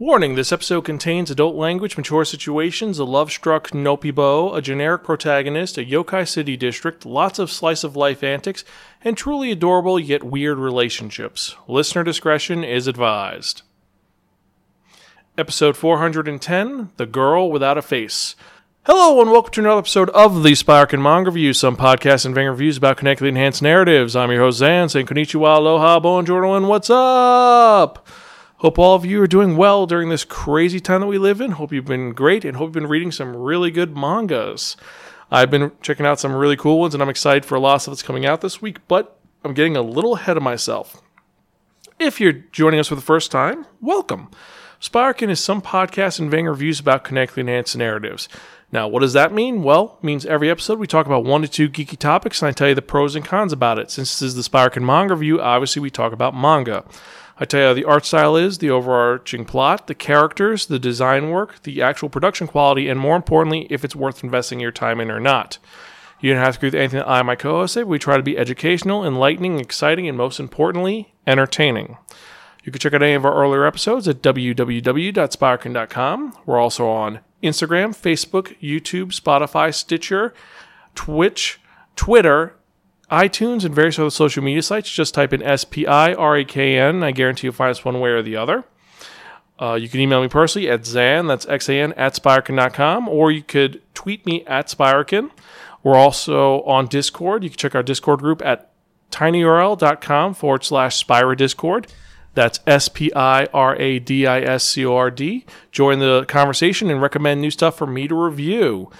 Warning this episode contains adult language, mature situations, a love struck Nopibo, a generic protagonist, a yokai city district, lots of slice of life antics, and truly adorable yet weird relationships. Listener discretion is advised. Episode 410 The Girl Without a Face. Hello, and welcome to another episode of the Spirekin Manga Review, some podcasts and vain reviews about connected enhanced narratives. I'm your host, Xan, saying konnichiwa, aloha, bonjour, and what's up? Hope all of you are doing well during this crazy time that we live in. Hope you've been great and hope you've been reading some really good mangas. I've been checking out some really cool ones and I'm excited for a lot of stuff that's coming out this week, but I'm getting a little ahead of myself. If you're joining us for the first time, welcome. Spirekin is some podcasts and vain reviews about connected enhanced narratives. Now, what does that mean? Well, it means every episode we talk about one to two geeky topics and I tell you the pros and cons about it. Since this is the Spirekin Manga Review, obviously we talk about manga. I tell you how the art style is, the overarching plot, the characters, the design work, the actual production quality, and more importantly, if it's worth investing your time in or not. You don't have to agree with anything that I and my co host say. We try to be educational, enlightening, exciting, and most importantly, entertaining. You can check out any of our earlier episodes at www.spirekin.com. We're also on Instagram, Facebook, YouTube, Spotify, Stitcher, Twitch, Twitter, iTunes and various other social media sites. Just type in S P I R A K N. I guarantee you'll find us one way or the other. Uh, you can email me personally at Xan, that's X A N, at Spirekin.com, or you could tweet me at Spirekin. We're also on Discord. You can check our Discord group at tinyurl.com forward slash Spira Discord. That's S P I R A D I S C O R D. Join the conversation and recommend new stuff for me to review.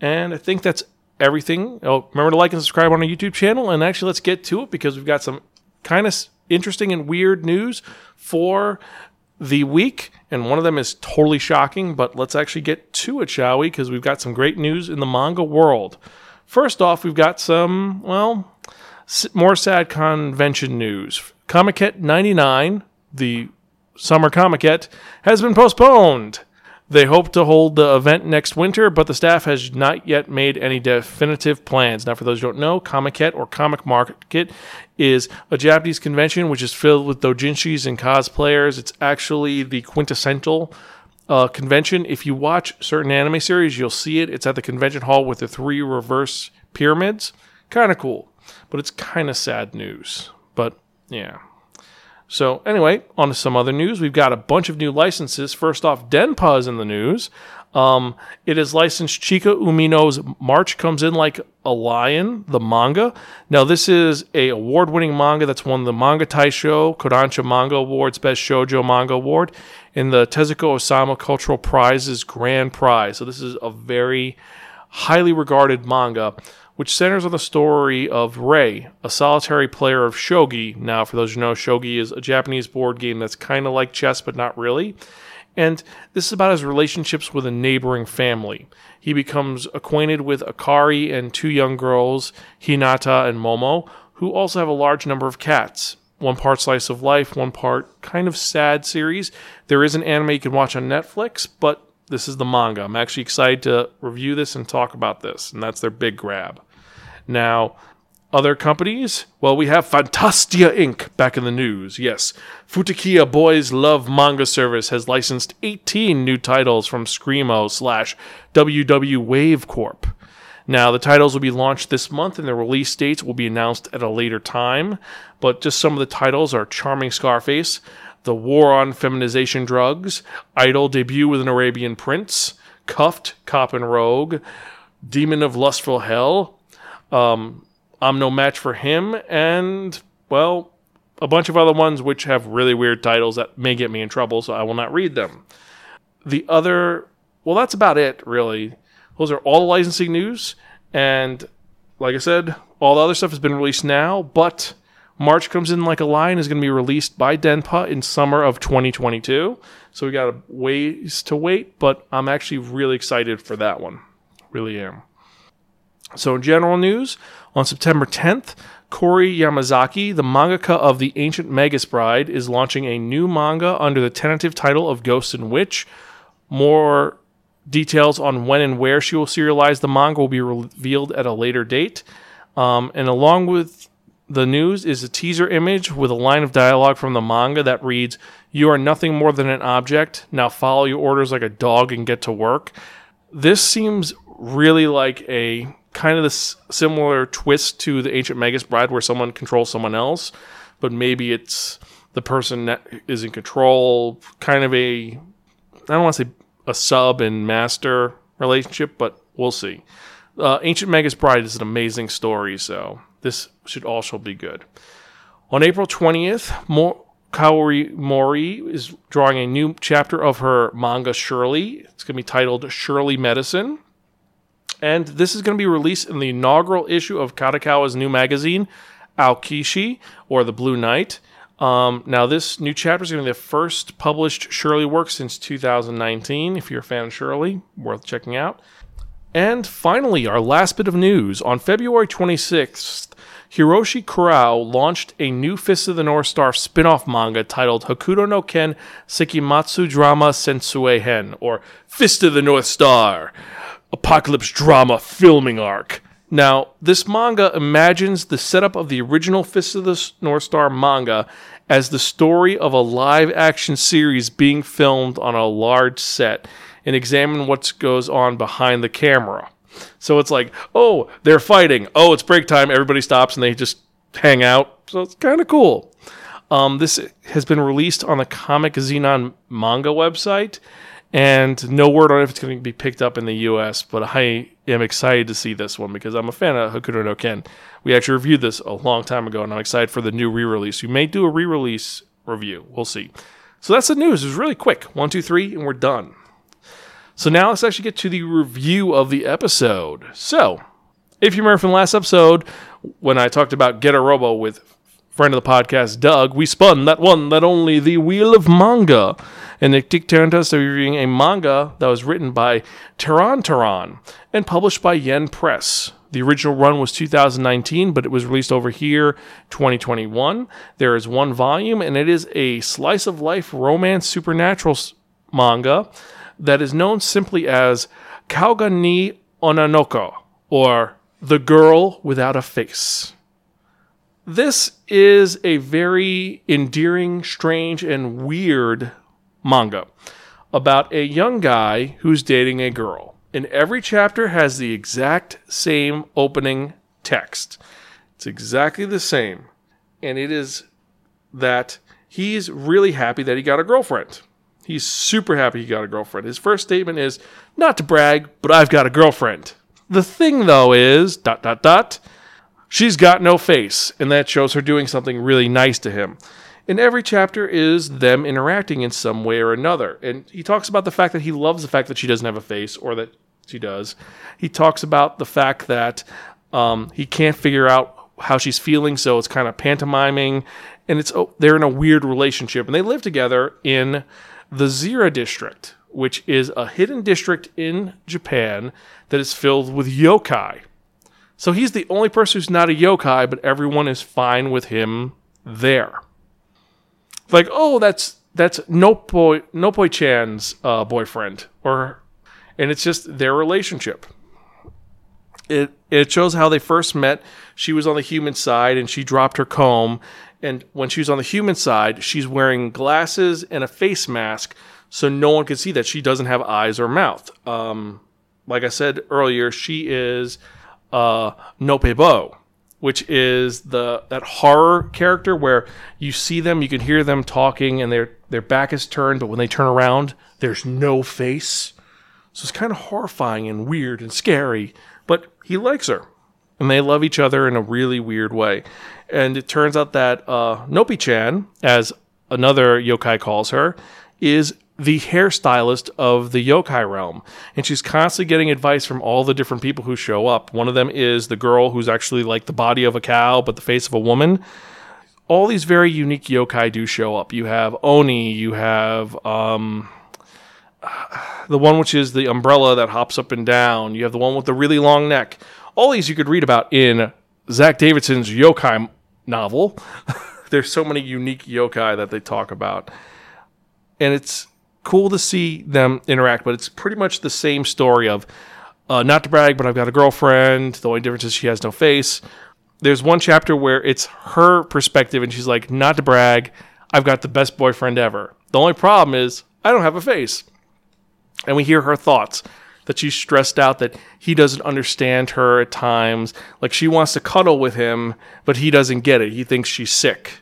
And I think that's everything. Oh, remember to like and subscribe on our YouTube channel. And actually, let's get to it because we've got some kind of interesting and weird news for the week. And one of them is totally shocking, but let's actually get to it, shall we? Because we've got some great news in the manga world. First off, we've got some, well, more sad convention news. Comiket 99, the summer Comiket, has been postponed. They hope to hold the event next winter, but the staff has not yet made any definitive plans. Now, for those who don't know, Comiket or Comic Market is a Japanese convention which is filled with doujinshis and cosplayers. It's actually the quintessential uh, convention. If you watch certain anime series, you'll see it. It's at the convention hall with the three reverse pyramids. Kind of cool, but it's kind of sad news. But yeah. So, anyway, on to some other news. We've got a bunch of new licenses. First off, Denpa is in the news. Um, it is licensed Chika Umino's March Comes In Like a Lion, the manga. Now, this is a award-winning manga that's won the Manga Taisho Kodansha Manga Awards Best Shoujo Manga Award in the Tezuka Osamu Cultural Prize's Grand Prize. So, this is a very highly regarded manga which centers on the story of Rei, a solitary player of shogi. Now, for those who know, shogi is a Japanese board game that's kind of like chess, but not really. And this is about his relationships with a neighboring family. He becomes acquainted with Akari and two young girls, Hinata and Momo, who also have a large number of cats. One part slice of life, one part kind of sad series. There is an anime you can watch on Netflix, but this is the manga. I'm actually excited to review this and talk about this, and that's their big grab. Now, other companies? Well, we have Fantasia Inc. back in the news. Yes, Futekiya Boys Love Manga Service has licensed 18 new titles from Screamo slash WW Wave Corp. Now, the titles will be launched this month and the release dates will be announced at a later time. But just some of the titles are Charming Scarface, The War on Feminization Drugs, Idol Debut with an Arabian Prince, Cuffed, Cop and Rogue, Demon of Lustful Hell, um, I'm no match for him, and well, a bunch of other ones which have really weird titles that may get me in trouble, so I will not read them. The other, well, that's about it, really. Those are all the licensing news, and like I said, all the other stuff has been released now, but March Comes In Like a Lion is going to be released by Denpa in summer of 2022. So we got a ways to wait, but I'm actually really excited for that one. Really am. So, in general news, on September 10th, Kore Yamazaki, the mangaka of The Ancient Magus Bride, is launching a new manga under the tentative title of Ghost and Witch. More details on when and where she will serialize the manga will be revealed at a later date. Um, and along with the news is a teaser image with a line of dialogue from the manga that reads, You are nothing more than an object. Now follow your orders like a dog and get to work. This seems really like a kind of this similar twist to the Ancient Magus Bride where someone controls someone else, but maybe it's the person that is in control, kind of a, I don't want to say a sub and master relationship, but we'll see. Uh, Ancient Magus Bride is an amazing story, so this should also be good. On April 20th, Mo- Kaoru Mori is drawing a new chapter of her manga Shirley. It's going to be titled Shirley Medicine. And this is going to be released in the inaugural issue of Kadokawa's new magazine, Aokishi, or The Blue Knight. Um, now, this new chapter is going to be the first published Shirley work since 2019. If you're a fan of Shirley, worth checking out. And finally, our last bit of news. On February 26th, Hiroshi Kurao launched a new Fist of the North Star spin off manga titled Hokuto no Ken Seikimatsu Drama Sensue Hen, or Fist of the North Star Apocalypse Drama Filming Arc. Now, this manga imagines the setup of the original Fist of the North Star manga as the story of a live action series being filmed on a large set and examine what goes on behind the camera. So it's like, oh, they're fighting. Oh, it's break time. Everybody stops and they just hang out. So it's kind of cool. Um, this has been released on the Comic Zenon manga website, and no word on if it's going to be picked up in the U.S. But I am excited to see this one because I'm a fan of Hokuto no Ken. We actually reviewed this a long time ago, and I'm excited for the new re-release. We may do a re-release review. We'll see. So that's the news. It was really quick. One, two, three, and we're done. So now let's actually get to the review of the episode. So, if you remember from last episode, when I talked about Getter Robo with friend of the podcast, Doug, we spun that one, that only, the Wheel of Manga. And Nick us to reviewing a manga that was written by Teran Teran and published by Yen Press. The original run was 2019, but it was released over here 2021. There is one volume, and it is a slice of life romance supernatural manga that is known simply as Kauga ni Onanoko, or The Girl Without a Face. This is a very endearing, strange, and weird manga about a young guy who's dating a girl. And every chapter has the exact same opening text. It's exactly the same. And it is that he's really happy that he got a girlfriend. He's super happy he got a girlfriend. His first statement is, not to brag, but I've got a girlfriend. The thing, though, is, dot, dot, dot, she's got no face, and that shows her doing something really nice to him. And every chapter is them interacting in some way or another. And he talks about the fact that he loves the fact that she doesn't have a face, or that she does. He talks about the fact that um, he can't figure out how she's feeling, so it's kind of pantomiming, and it's oh, they're in a weird relationship, and they live together in the Zira district, which is a hidden district in Japan that is filled with yokai. So he's the only person who's not a yokai, but everyone is fine with him there. Like, oh, that's that's Nopoi Nopoi Chan's uh, boyfriend, or and it's just their relationship. It it shows how they first met. She was on the human side, and she dropped her comb, and when she's on the human side, she's wearing glasses and a face mask so no one can see that she doesn't have eyes or mouth. Um, like I said earlier, she is uh, Nopebo, which is the that horror character where you see them, you can hear them talking, and their their back is turned, but when they turn around, there's no face. So it's kind of horrifying and weird and scary. But he likes her, and they love each other in a really weird way. And it turns out that uh, Nopi-chan, as another yokai calls her, is the hairstylist of the yokai realm. And she's constantly getting advice from all the different people who show up. One of them is the girl who's actually like the body of a cow, but the face of a woman. All these very unique yokai do show up. You have Oni, you have um, the one which is the umbrella that hops up and down, you have the one with the really long neck. All these you could read about in Zack Davisson's yokai novel. There's so many unique yokai that they talk about. And it's cool to see them interact, but it's pretty much the same story of uh, not to brag, but I've got a girlfriend. The only difference is she has no face. there's one chapter where it's her perspective, and she's like, "Not to brag, I've got the best boyfriend ever. The only problem is I don't have a face." And we hear her thoughts that she's stressed out that he doesn't understand her at times. Like she wants to cuddle with him, but he doesn't get it. He thinks she's sick,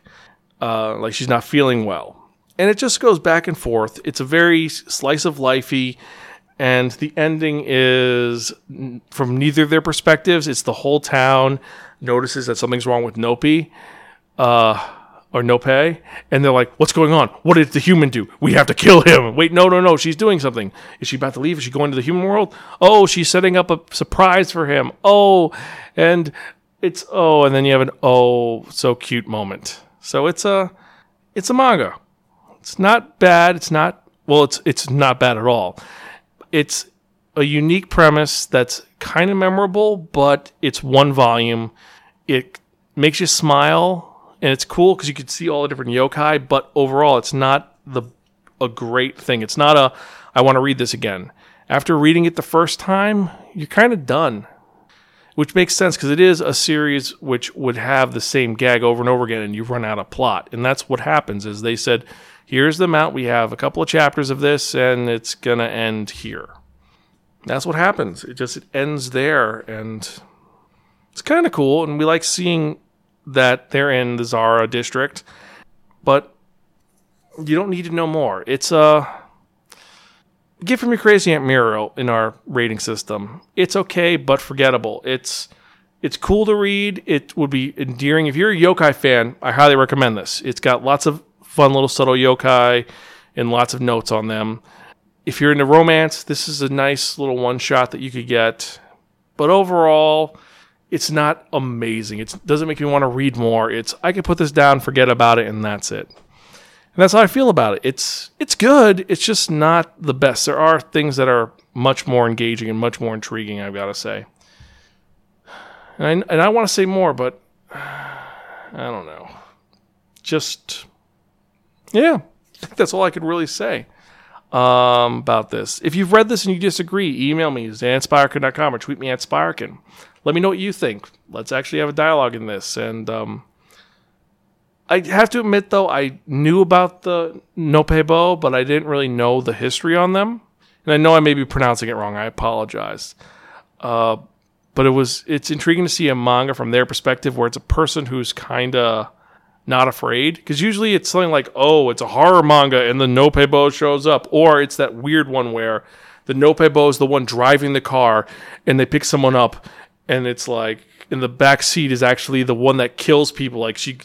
uh, like she's not feeling well. And it just goes back and forth. It's a very slice of lifey, and the ending is from neither of their perspectives. It's the whole town notices that something's wrong with Nopi, Uh, or Nope, and they're like, "What's going on? What did the human do? We have to kill him." Wait, no, no, no. She's doing something. Is she about to leave? Is she going to the human world? Oh, she's setting up a surprise for him. Oh, and it's oh, and then you have an oh, so cute moment. So it's a it's a manga. It's not bad. It's not well. It's it's not bad at all. It's a unique premise that's kind of memorable, but it's one volume. It makes you smile and it's cool because you can see all the different yokai. But overall, it's not the a great thing. It's not a I want to read this again. After reading it the first time, you're kind of done, which makes sense because it is a series which would have the same gag over and over again, and you run out of plot. And that's what happens. Is they said, "Here's the amount. We have a couple of chapters of this, and it's gonna end here." That's what happens. It just it ends there, and it's kind of cool. And we like seeing that they're in the Zara district, but you don't need to know more. It's uh, a gift from your crazy Aunt Muriel in our rating system. It's okay, but forgettable. It's it's cool to read. It would be endearing. If you're a yokai fan, I highly recommend this. It's got lots of fun little subtle yokai and lots of notes on them. If you're into romance, this is a nice little one shot that you could get. But overall, it's not amazing. It doesn't make me want to read more. It's I can put this down, forget about it, and that's it. And that's how I feel about it. It's it's good. It's just not the best. There are things that are much more engaging and much more intriguing. I've got to say. And I, and I want to say more, but I don't know. Just yeah, that's all I could really say um, about this. If you've read this and you disagree, email me, zanspirekin.com or tweet me at Spirekin let me know what you think. Let's actually have a dialogue in this. And um, I have to admit, though, I knew about the Nopebo, but I didn't really know the history on them. And I know I may be pronouncing it wrong. I apologize. Uh, but it was it's intriguing to see a manga from their perspective, where it's a person who's kind of not afraid. Because usually it's something like, oh, it's a horror manga, and the Nopebo shows up, or it's that weird one where the Nopebo is the one driving the car, and they pick someone up, and it's like in the back seat is actually the one that kills people. Like she,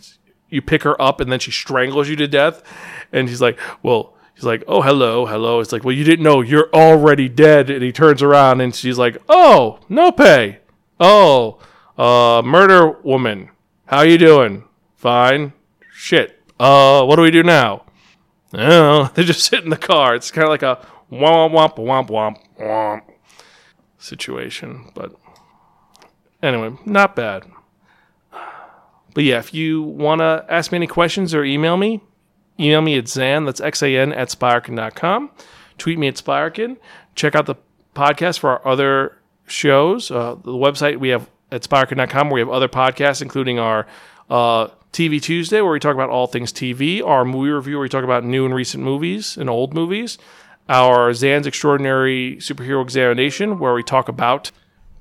you pick her up and then she strangles you to death, and he's like, well. He's like, oh, hello, hello. It's like, well, you didn't know you're already dead. And he turns around and she's like, oh, no pay. Oh, uh, murder woman. How you doing? Fine. Shit. Uh, what do we do now? Don't. They just sit in the car. It's kind of like a womp womp womp womp womp situation. But Anyway, not bad. But yeah, if you want to ask me any questions or email me, email me at Xan, that's X-A-N, at Spirekin.com. Tweet me at Spirekin. Check out the podcast for our other shows. Uh, the website we have at Spirekin.com where we have other podcasts, including our uh, TV Tuesday, where we talk about all things TV, our movie review, where we talk about new and recent movies and old movies, our Xan's Extraordinary Superhero Examination, where we talk about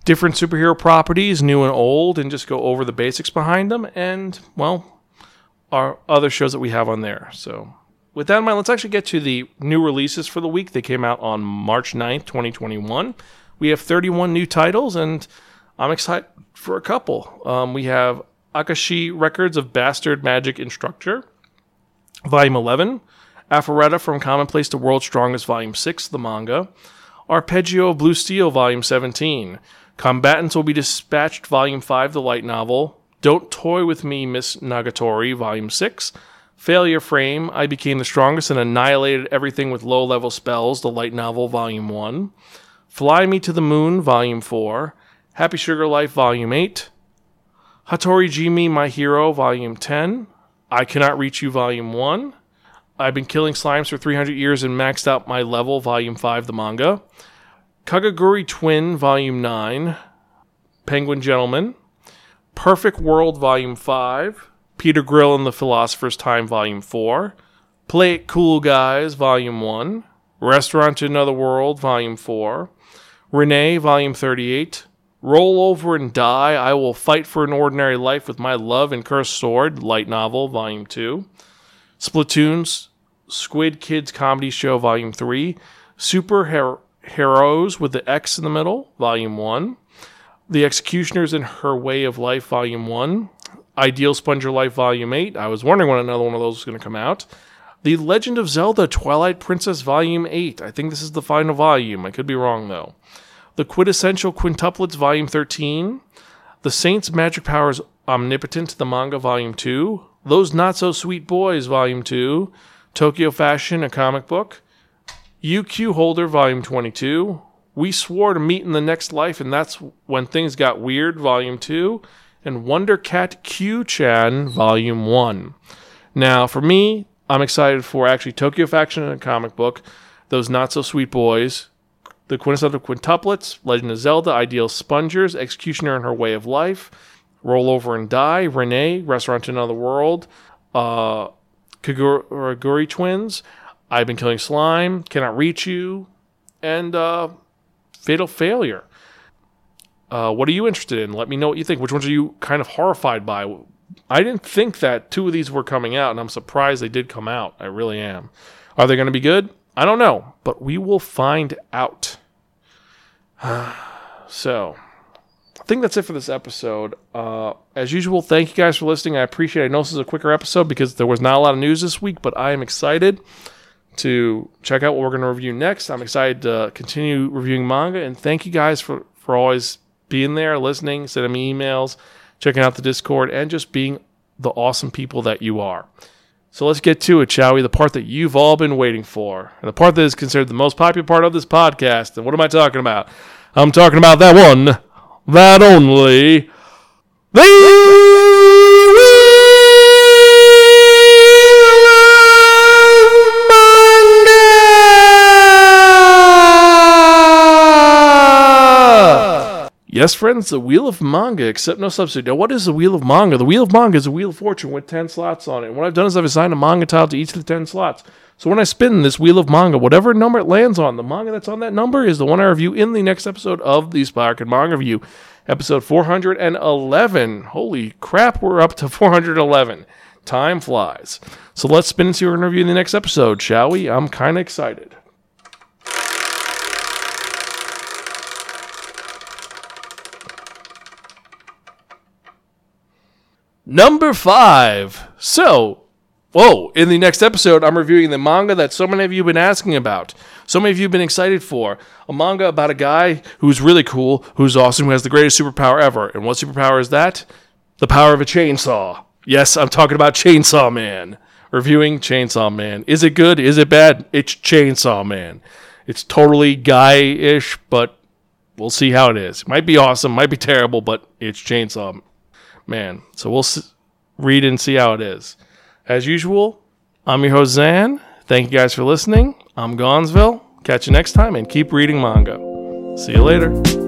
different superhero properties, new and old, and just go over the basics behind them. And, well, our other shows that we have on there. So, with that in mind, let's actually get to the new releases for the week. They came out on March 9th, 2021. We have 31 new titles, and I'm excited for a couple. Um, we have Akashic Records of Bastard Magic Instructor, Volume 11, Arifureta from Commonplace to World's Strongest, Volume 6, the manga, Arpeggio of Blue Steel, Volume 17, Combatants will be dispatched, Volume 5, the light novel. Don't Toy with Me, Miss Nagatoro, Volume 6. Failure Frame, I Became the Strongest and Annihilated Everything with Low Level Spells, the light novel, Volume 1. Fly Me to the Moon, Volume 4. Happy Sugar Life, Volume 8. Hitorijime My Hero, Volume 10. I Cannot Reach You, Volume 1. I've been killing slimes for 300 years and maxed out my level, Volume 5, the manga. Kakegurui Twin, Volume 9, Penguin Gentleman, Perfect World Volume 5, Peter Grill and the Philosopher's Time Volume 4, Play It Cool Guys Volume 1, Restaurant to Another World Volume 4, Renee Volume 38, Roll Over and Die, I Will Fight for an Ordinary Life with My Love and Cursed Sword, Light Novel Volume 2, Splatoon's Squid Kids Comedy Show Volume 3, Super Her- Heroes with the X in the middle, Volume 1, The Executioners and Her Way of Life, Volume 1, Ideal Sponger Life, Volume 8. I was wondering when another one of those was going to come out. The Legend of Zelda Twilight Princess, Volume 8. I think this is the final volume. I could be wrong, though. The Quintessential Quintuplets, Volume 13. The Saints Magic Powers Omnipotent, the manga, Volume 2. Those Not So Sweet Boys, Volume 2. Tokyo Fashion, a comic book. UQ Holder, Volume 22. We Swore to Meet in the Next Life, and That's When Things Got Weird, Volume 2. And Wonder Cat Q Chan, Volume 1. Now, for me, I'm excited for actually Tokyo Fashion and a comic book, Those Not So Sweet Boys, The Quintessential Quintuplets, Legend of Zelda, Ideal Spongers, Executioner and Her Way of Life, Roll Over and Die, Renee, Restaurant to Another World, uh, Kakegurui Twins, I've Been Killing Slime, Cannot Reach You, and uh, Fatal Failure. Uh, what are you interested in? Let me know what you think. Which ones are you kind of horrified by? I didn't think that two of these were coming out, and I'm surprised they did come out. I really am. Are they going to be good? I don't know, but we will find out. so, I think that's it for this episode. Uh, as usual, thank you guys for listening. I appreciate it. I know this is a quicker episode because there was not a lot of news this week, but I am excited to check out what we're going to review next. I'm excited to continue reviewing manga, and thank you guys for, for always being there, listening, sending me emails, checking out the Discord, and just being the awesome people that you are. So let's get to it, shall we? The part that you've all been waiting for, and the part that is considered the most popular part of this podcast. And what am I talking about? I'm talking about that one, that only, the Yes, friends, the Wheel of Manga, except no substitute. Now, what is the Wheel of Manga? The Wheel of Manga is a Wheel of Fortune with 10 slots on it. And what I've done is I've assigned a manga tile to each of the 10 slots. So when I spin this Wheel of Manga, whatever number it lands on, the manga that's on that number is the one I review in the next episode of the Spirekin Manga Review, episode 411. Holy crap, we're up to 411. Time flies. So let's spin what we're going in the next episode, shall we? I'm kind of excited. Number five. So, whoa, in the next episode, I'm reviewing the manga that so many of you have been asking about. So many of you have been excited for. A manga about a guy who's really cool, who's awesome, who has the greatest superpower ever. And what superpower is that? The power of a chainsaw. Yes, I'm talking about Chainsaw Man. Reviewing Chainsaw Man. Is it good? Is it bad? It's Chainsaw Man. It's totally guy ish, but we'll see how it is. It might be awesome, might be terrible, but it's Chainsaw Man. So we'll s- read and see how it is. As usual, I'm your host, Xan. Thank you guys for listening. I'm Gonzville. Catch you next time and keep reading manga. See you later.